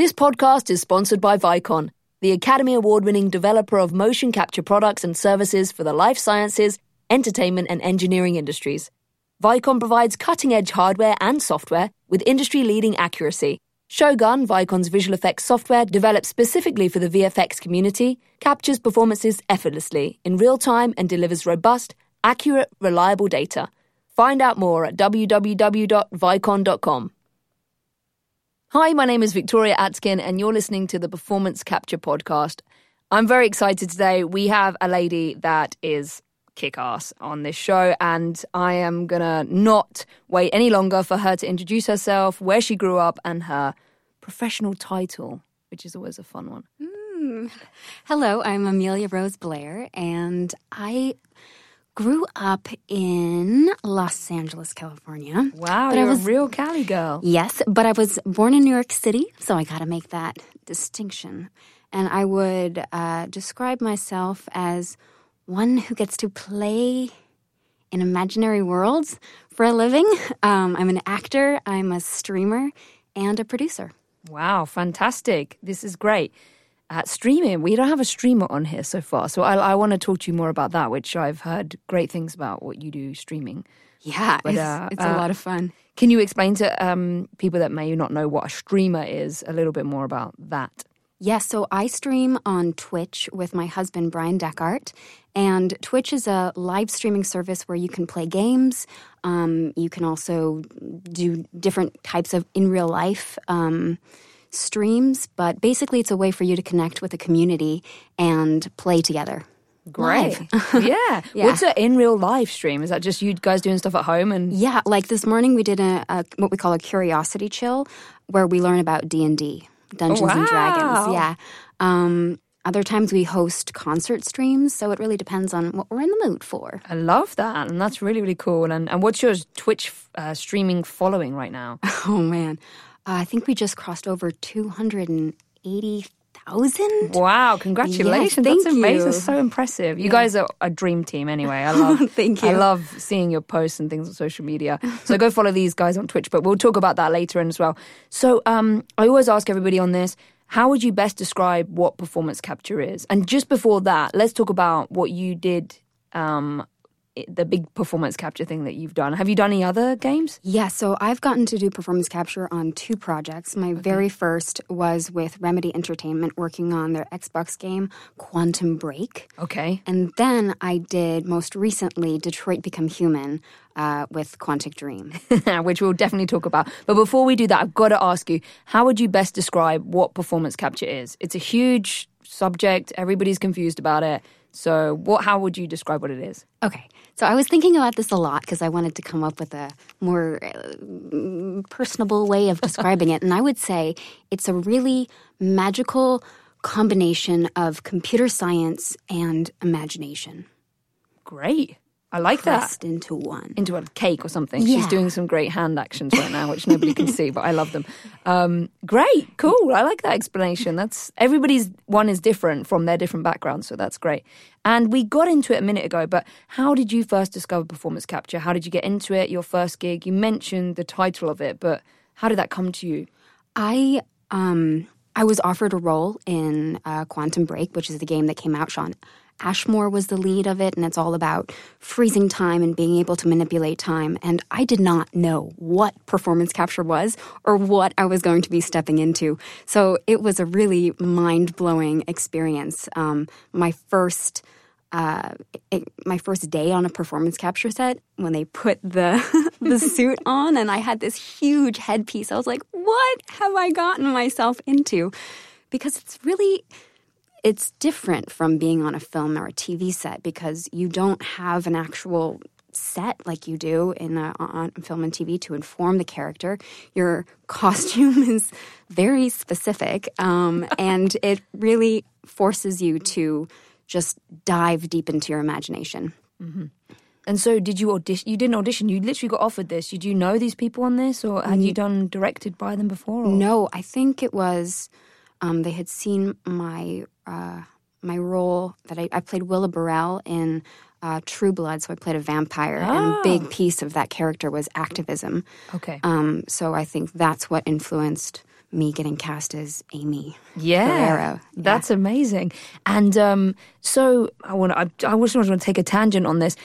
This podcast is sponsored by Vicon, the Academy Award winning developer of motion capture products and services for the life sciences, entertainment, and engineering industries. Vicon provides cutting edge hardware and software with industry leading accuracy. Shogun, Vicon's visual effects software developed specifically for the VFX community, captures performances effortlessly in real time and delivers robust, accurate, reliable data. Find out more at www.vicon.com. Hi, my name is Victoria Atkin, and you're listening to the Performance Capture Podcast. I'm very excited today. We have a lady that is kick ass on this show, and I am gonna not wait any longer for her to introduce herself, where she grew up, and her professional title, which is always a fun one. Mm. Hello, I'm Amelia Rose Blaire, and I grew up in Los Angeles, California. Wow, But you're I was a real Cali girl. Yes, but I was born in New York City, so I got to make that distinction. And I would uh, describe myself as one who gets to play in imaginary worlds for a living. Um, I'm an actor, I'm a streamer, and a producer. Wow, fantastic. This is great. Uh, streaming, we don't have a streamer on here so far. So I, I want to talk to you more about that, which I've heard great things about what you do streaming. Yeah, But, it's, uh, it's a uh, lot of fun. Can you explain to um, people that may not know what a streamer is a little bit more about that? Yes, so I stream on Twitch with my husband, Bryan Dechart. And Twitch is a live streaming service where you can play games. Um, you can also do different types of in real life um, streams. But basically, it's a way for you to connect with the community and play together. Great. Yeah. Yeah. What's an in real live stream? Is that just you guys doing stuff at home and Yeah, like this morning we did a, a what we call a curiosity chill, where we learn about D and D, Dungeons and wow. Dragons. Yeah. Um, other times we host concert streams, so it really depends on what we're in the mood for. I love that, and that's really really cool. And and what's your Twitch uh, streaming following right now? Oh man, uh, I think we just crossed over two hundred and eighty thousand. Wow! Congratulations, thank that's amazing. you. That's so impressive. You guys are a dream team. Anyway, I love. Thank you. I love seeing your posts and things on social media. So go follow these guys on Twitch. But we'll talk about that later in as well. So um, I always ask everybody on this. How would you best describe what performance capture is? And just before that, let's talk about what you did, um, the big performance capture thing that you've done. Have you done any other games? Yeah, so I've gotten to do performance capture on two projects. My very first was with Remedy Entertainment, working on their Xbox game Quantum Break. Okay. And then I did most recently Detroit Become Human uh, with Quantic Dream. which we'll definitely talk about. But before we do that, I've got to ask you, how would you best describe what performance capture is? It's a huge subject, everybody's confused about it. So, what how would you describe what it is? Okay, so I was thinking about this a lot because I wanted to come up with a more uh, personable way of describing it. And I would say it's a really magical combination of computer science and imagination Great. I like that. into one. Into a cake or something. She's doing some great hand actions right now, which nobody can see, but I love them. Um, great, cool. I like that explanation. That's everybody's one is different from their different backgrounds, so that's great. And we got into it a minute ago, but how did you first discover performance capture? How did you get into it? Your first gig? You mentioned the title of it, but how did that come to you? I um I was offered a role in uh, Quantum Break, which is the game that came out. Shawn Ashmore was the lead of it, and it's all about freezing time and being able to manipulate time. And I did not know what performance capture was or what I was going to be stepping into. So it was a really mind blowing experience. Um, my first uh, it, my first day on a performance capture set when they put the the suit on and I had this huge headpiece. I was like, "What have I gotten myself into?" Because it's really it's different from being on a film or a TV set because you don't have an actual set like you do in a, on film and TV to inform the character. Your costume is very specific, um, and it really forces you to just dive deep into your imagination. And so, did you audition? You didn't audition. You literally got offered this. Did you know these people on this, or had you done directed by them before? Or? No, I think it was um, they had seen my uh, my role that I, I played Willa Burrell in uh, True Blood, so I played a vampire, and a big piece of that character was activism. Okay. Um, so I think that's what influenced me getting cast as Amy. Yeah, Ferraro. that's amazing. And um, so I want I, wish I just want to take a tangent on this.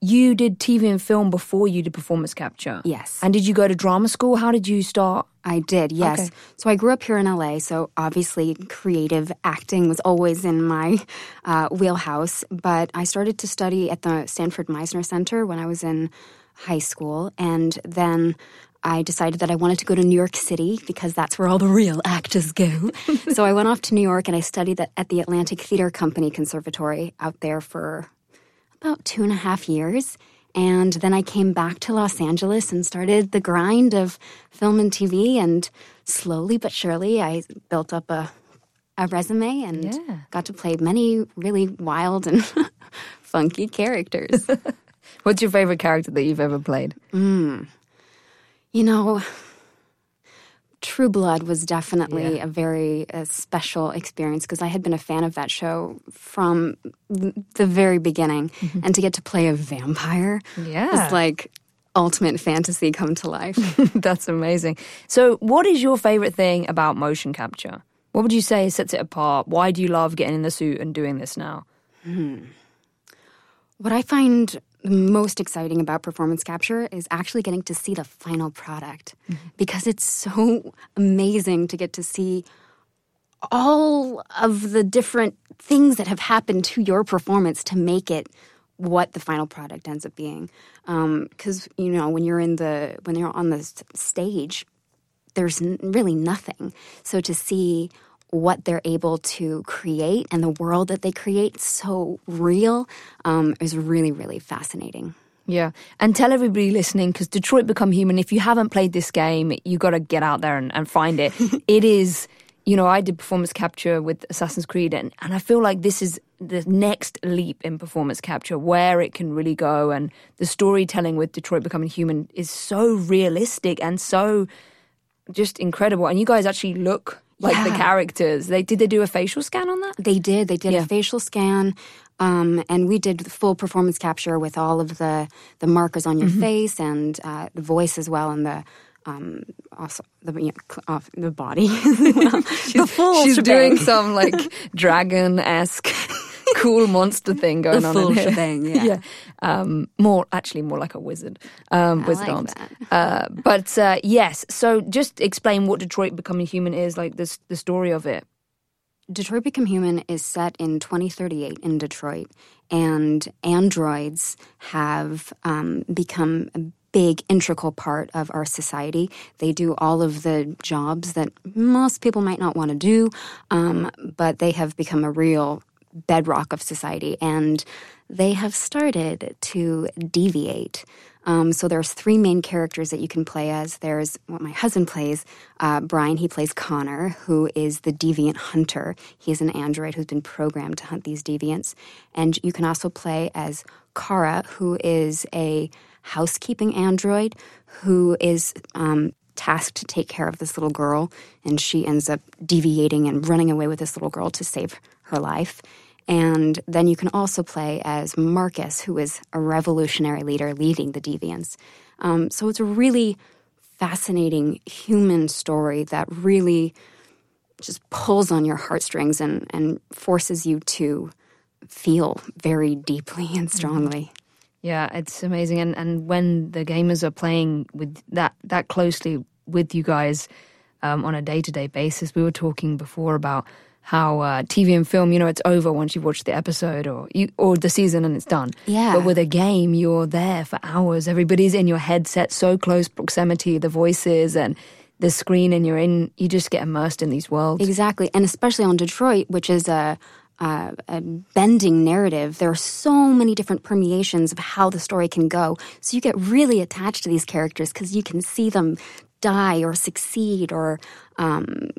You did TV and film before you did performance capture. Yes. And did you go to drama school? How did you start? I did, yes. Okay. So I grew up here in LA, so obviously creative acting was always in my uh, wheelhouse. But I started to study at the Sanford Meisner Center when I was in high school, and then I decided that I wanted to go to New York City because that's where all the real actors go. so I went off to New York and I studied at, at the Atlantic Theater Company Conservatory out there for about two and a half years. And then I came back to Los Angeles and started the grind of film and TV. And slowly but surely, I built up a, a resume and Yeah. got to play many really wild and funky characters. What's your favorite character that you've ever played? Hmm. you know, True Blood was definitely a very uh, special experience because I had been a fan of that show from the very beginning. And to get to play a vampire Yeah. was like ultimate fantasy come to life. That's amazing. So, what is your favorite thing about motion capture? What would you say sets it apart? Why do you love getting in the suit and doing this now? What I find most exciting about performance capture is actually getting to see the final product mm-hmm. because it's so amazing to get to see all of the different things that have happened to your performance to make it what the final product ends up being. Um, because you know when you're in the when you're on the stage, there's n- really nothing. So to see what they're able to create and the world that they create so real um, is really really fascinating. Yeah. And tell everybody listening, because Detroit Become Human, if you haven't played this game, you got to get out there and, and find it. it is, you know, I did performance capture with Assassin's Creed, and, and I feel like this is the next leap in performance capture where it can really go. And the storytelling with Detroit Becoming Human is so realistic and so just incredible. And you guys actually look like the characters. They Did they do a facial scan on that? They did. They did Yeah. a facial scan, um, and we did the full performance capture with all of the the markers on your Mm-hmm. face and uh, the voice as well, and the um, also the you know, cl- uh, the body. the full She's doing some like dragon esque cool monster thing going The on. full in here. shebang, yeah. Um, more actually more like a wizard. Um, I wizard like arms. Uh, but uh, yes, so just explain what Detroit Becoming Human is, like this the story of it. Detroit Become Human is set in 2038 in Detroit, and androids have um, become a big, integral part of our society. They do all of the jobs that most people might not want to do, um, but they have become a real bedrock of society, and they have started to deviate. Um, so there's three main characters that you can play as. There's what my husband plays, uh, Bryan. He plays Connor, who is the deviant hunter. He is an android who's been programmed to hunt these deviants. And you can also play as Kara, who is a housekeeping android who is um, tasked to take care of this little girl, and she ends up deviating and running away with this little girl to save her life. And then you can also play as Marcus, who is a revolutionary leader leading the deviants. Um, so it's a really fascinating human story that really just pulls on your heartstrings and, and forces you to feel very deeply and strongly. Yeah, it's amazing. And and when the gamers are playing with that that closely with you guys um, on a day to day basis, we were talking before about how uh, TV and film, you know, it's over once you've watched the episode or you or the season and it's done. Yeah. But with a game, you're there for hours. Everybody's in your headset, so close proximity, the voices and the screen, and you're in. You just get immersed in these worlds. Exactly, and especially on Detroit, which is a, a, a bending narrative. There are so many different permeations of how the story can go. So you get really attached to these characters because you can see them die or succeed or um,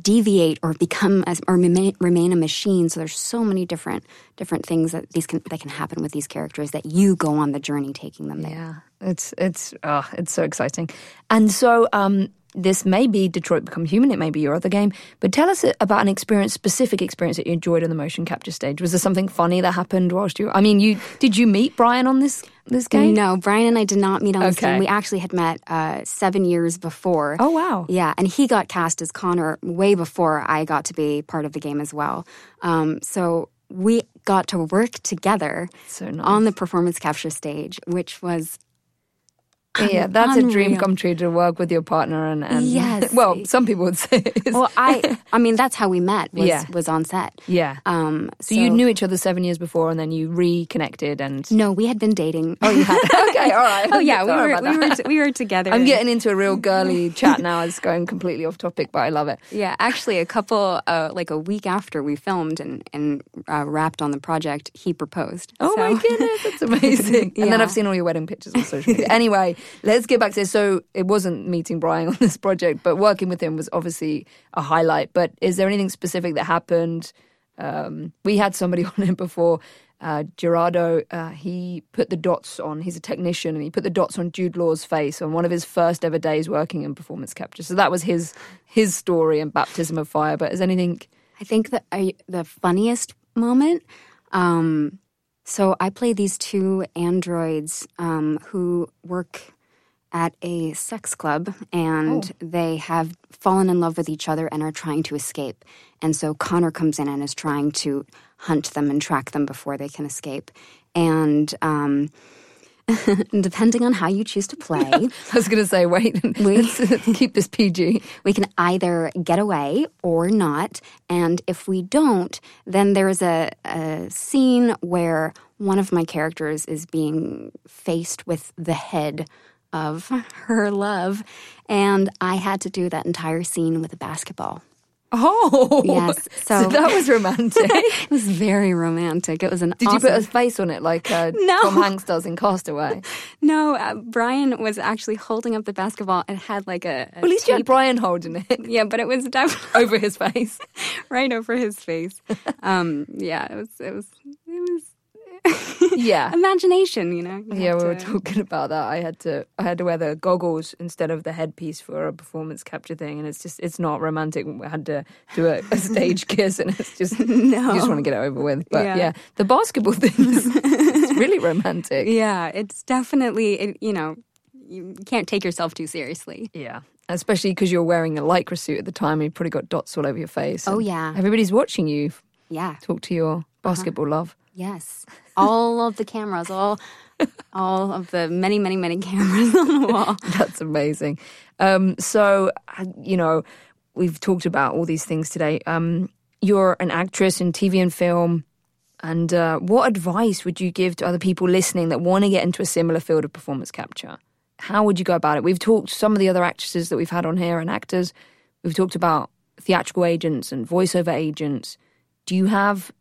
deviate or become or remain, remain a machine. So there's so many different different things that these can that can happen with these characters that you go on the journey taking them there. Yeah, it's it's oh, it's so exciting. And so, um, this may be Detroit Become Human, it may be your other game, but tell us about an experience, specific experience that you enjoyed on the motion capture stage. Was there something funny that happened whilst you? I mean, you did you meet Bryan on this this game? No, Bryan and I did not meet on this Okay. game. We actually had met uh, seven years before. Oh wow! Yeah, and he got cast as Connor way before I got to be part of the game as well. Um, so we got to work together So nice. on the performance capture stage, which was yeah, that's a dream come true to work with your partner and, and Yes. well, some people would say well, I I mean that's how we met was Yeah. was on set. yeah. Um, so, you knew each other seven years before, and then you reconnected, and No, we had been dating. oh, you had okay, all right. Oh yeah, we were we were t- we were together. I'm getting into a real girly chat now. It's going completely off topic, but I love it. Yeah, actually, a couple, uh, like a week after we filmed and and uh, wrapped on the project, he proposed. Oh So- my goodness, that's amazing. And then I've seen all your wedding pictures on social media. anyway, let's get back to this. So it wasn't meeting Bryan on this project, but working with him was obviously a highlight. But is there anything specific that happened? Um, we had somebody on him before. Uh, Gerardo, uh, he put the dots on. He's a technician, and he put the dots on Jude Law's face on one of his first ever days working in performance capture. So that was his his story and baptism of fire. But is anything? I think that I, the funniest moment. Um, so I play these two androids um, who work at a sex club, and they have fallen in love with each other and are trying to escape. And so Connor comes in and is trying to hunt them and track them before they can escape. And um, depending on how you choose to play, I was going to say, wait, let's, let's keep this PG. we can either get away or not. And if we don't, then there's a, a scene where one of my characters is being faced with the head of her love. And I had to do that entire scene with a basketball. Oh, Yes, So, so- that was romantic. It was very romantic. It was an Did you put a face on it like uh, No. Tom Hanks does in Castaway? No, uh, Bryan was actually holding up the basketball and had like a, a Well, at least you had Bryan holding it Yeah, but it was definitely over his face. right over his face. Um, yeah, it was. It was. Yeah. imagination. You know. You Yeah, we were to- talking about that. I had to, I had to wear the goggles instead of the headpiece for a performance capture thing, and it's just, it's not romantic. I had to do a, a stage kiss, and it's just, No. you just want to get it over with. But yeah, Yeah. the basketball thing is it's really romantic. Yeah, it's definitely. It, you know, you can't take yourself too seriously. Yeah. Especially because you're wearing a lycra suit at the time, and you've probably got dots all over your face. Oh, yeah. everybody's watching you Yeah. talk to your uh-huh. basketball love. Yes. All of the cameras. All. All of the many, many, many cameras on the wall. That's amazing. Um, so, uh, you know, we've talked about all these things today. Um, you're an actress in TV and film. And uh, what advice would you give to other people listening that want to get into a similar field of performance capture? How would you go about it? We've talked some of the other actresses that we've had on here and actors. We've talked about theatrical agents and voiceover agents. Do you have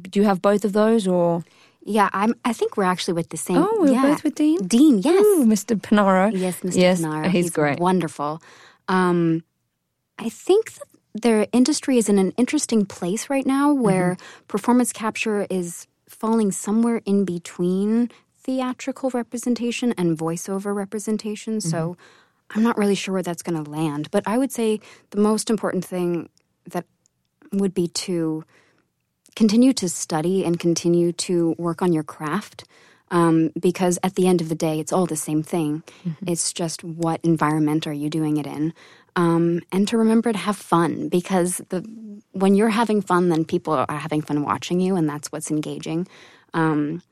do you have both of those or? Yeah, I'm. I think we're actually with the same. Oh, we're yeah. both with Dean. Dean. Yes. Ooh, Mr. Panaro. Yes, Mr. Yes, Panaro. he's great. Wonderful. Um, I think that the industry is in an interesting place right now where Mm-hmm. performance capture is falling somewhere in between theatrical representation and voiceover representation. So Mm-hmm. I'm not really sure where that's going to land. But I would say the most important thing that would be to continue to study and continue to work on your craft um, because at the end of the day it's all the same thing. It's just what environment are you doing it in. Um, and to remember to have fun because the when you're having fun then people are having fun watching you and that's what's engaging. Um,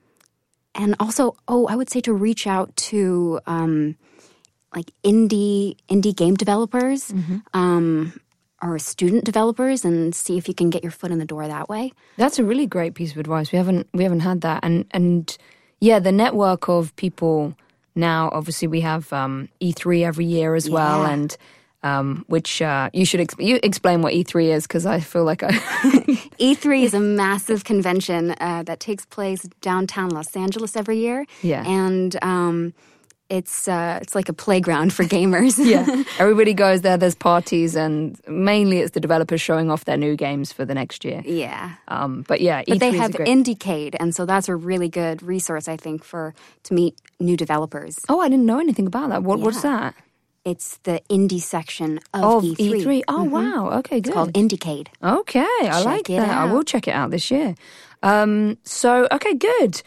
and also oh i would say to reach out to um, like indie indie game developers. Um, or student developers and see if you can get your foot in the door that way That's a really great piece of advice. We haven't we haven't had that, and and yeah, the network of people now. Obviously, we have um, E3 every year as well, and um, which uh, you should ex- you explain what E3 is because I feel like I E3 is a massive convention uh, that takes place downtown Los Angeles every year. Yeah. and um, it's uh, it's like a playground for gamers. yeah everybody goes there. There's parties, and mainly it's the developers showing off their new games for the next year. yeah. Um, but yeah, But E3 they have great- Indiecade, and so that's a really good resource, I think, for to meet new developers. Oh, I didn't know anything about that. What what's that? It's the indie section of, Of E3. E3. Oh, Mhm. wow. Okay, good. It's called Indiecade. Okay, I Check like it that. I will check it out this year. Um, so, okay, good.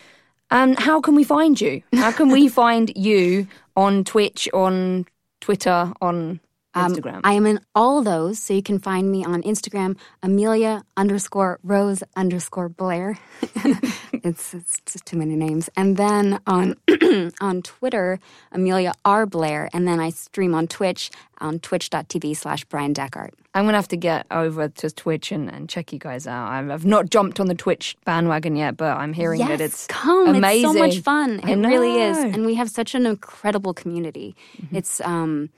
And how can we find you? How can we find you on Twitch, on Twitter, on Um, Instagram? I am in all those, so you can find me on Instagram, Amelia underscore Rose underscore Blaire. it's, it's just too many names. And then on on Twitter, Amelia R Blaire, and then I stream on Twitch on twitch.tv slash Bryan Dechart. I'm going to have to get over to Twitch and, and check you guys out. I've, I've not jumped on the Twitch bandwagon yet, but I'm hearing yes, that it's come. amazing. It's so much fun. I It really is. Mm-hmm. and we have such an incredible community. It's um,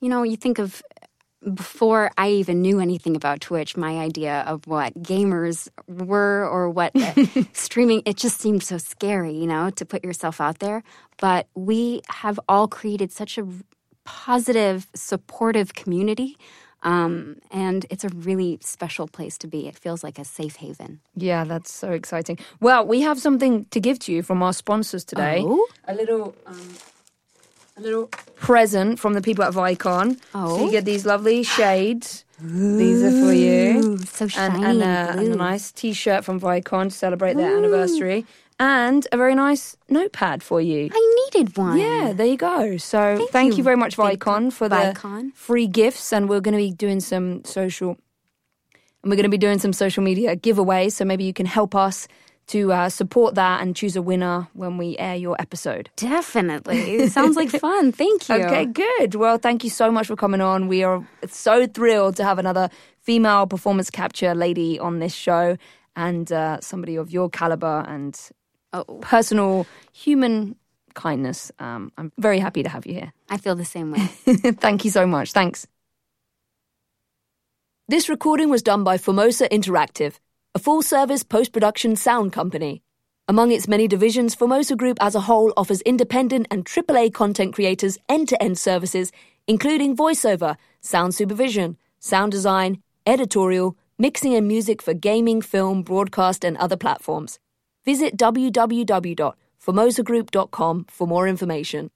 you know, you think of before I even knew anything about Twitch, my idea of what gamers were or what streaming, it just seemed so scary, you know, to put yourself out there. But we have all created such a positive, supportive community. Um, and it's a really special place to be. It feels like a safe haven. Yeah, that's so exciting. Well, we have something to give to you from our sponsors today. Oh? A little, um, a little present from the people at Vicon. So Oh. you get these lovely shades. These are for you. So and, shiny and, and a, and a nice T-shirt from Vicon to celebrate their anniversary, and a very nice notepad for you. I needed one. Yeah, there you go. So thank, Thank you. you, very much, Vicon, for the Vicon. free gifts, and we're going to be doing some social, and we're going to be doing some social media giveaways. So maybe you can help us to uh, support that and choose a winner when we air your episode. Definitely. It sounds like fun. Thank you. Okay, good. Well, thank you so much for coming on. We are so thrilled to have another female performance capture lady on this show and uh, somebody of your caliber and Oh, personal human kindness. Um, I'm very happy to have you here. I feel the same way. Thank you so much. Thanks. This recording was done by Formosa Interactive, a full service post production sound company. Among its many divisions, Formosa Group as a whole offers independent and AAA content creators end to end services, including voiceover, sound supervision, sound design, editorial, mixing and music for gaming, film, broadcast, and other platforms. Visit www.formosagroup.com for more information.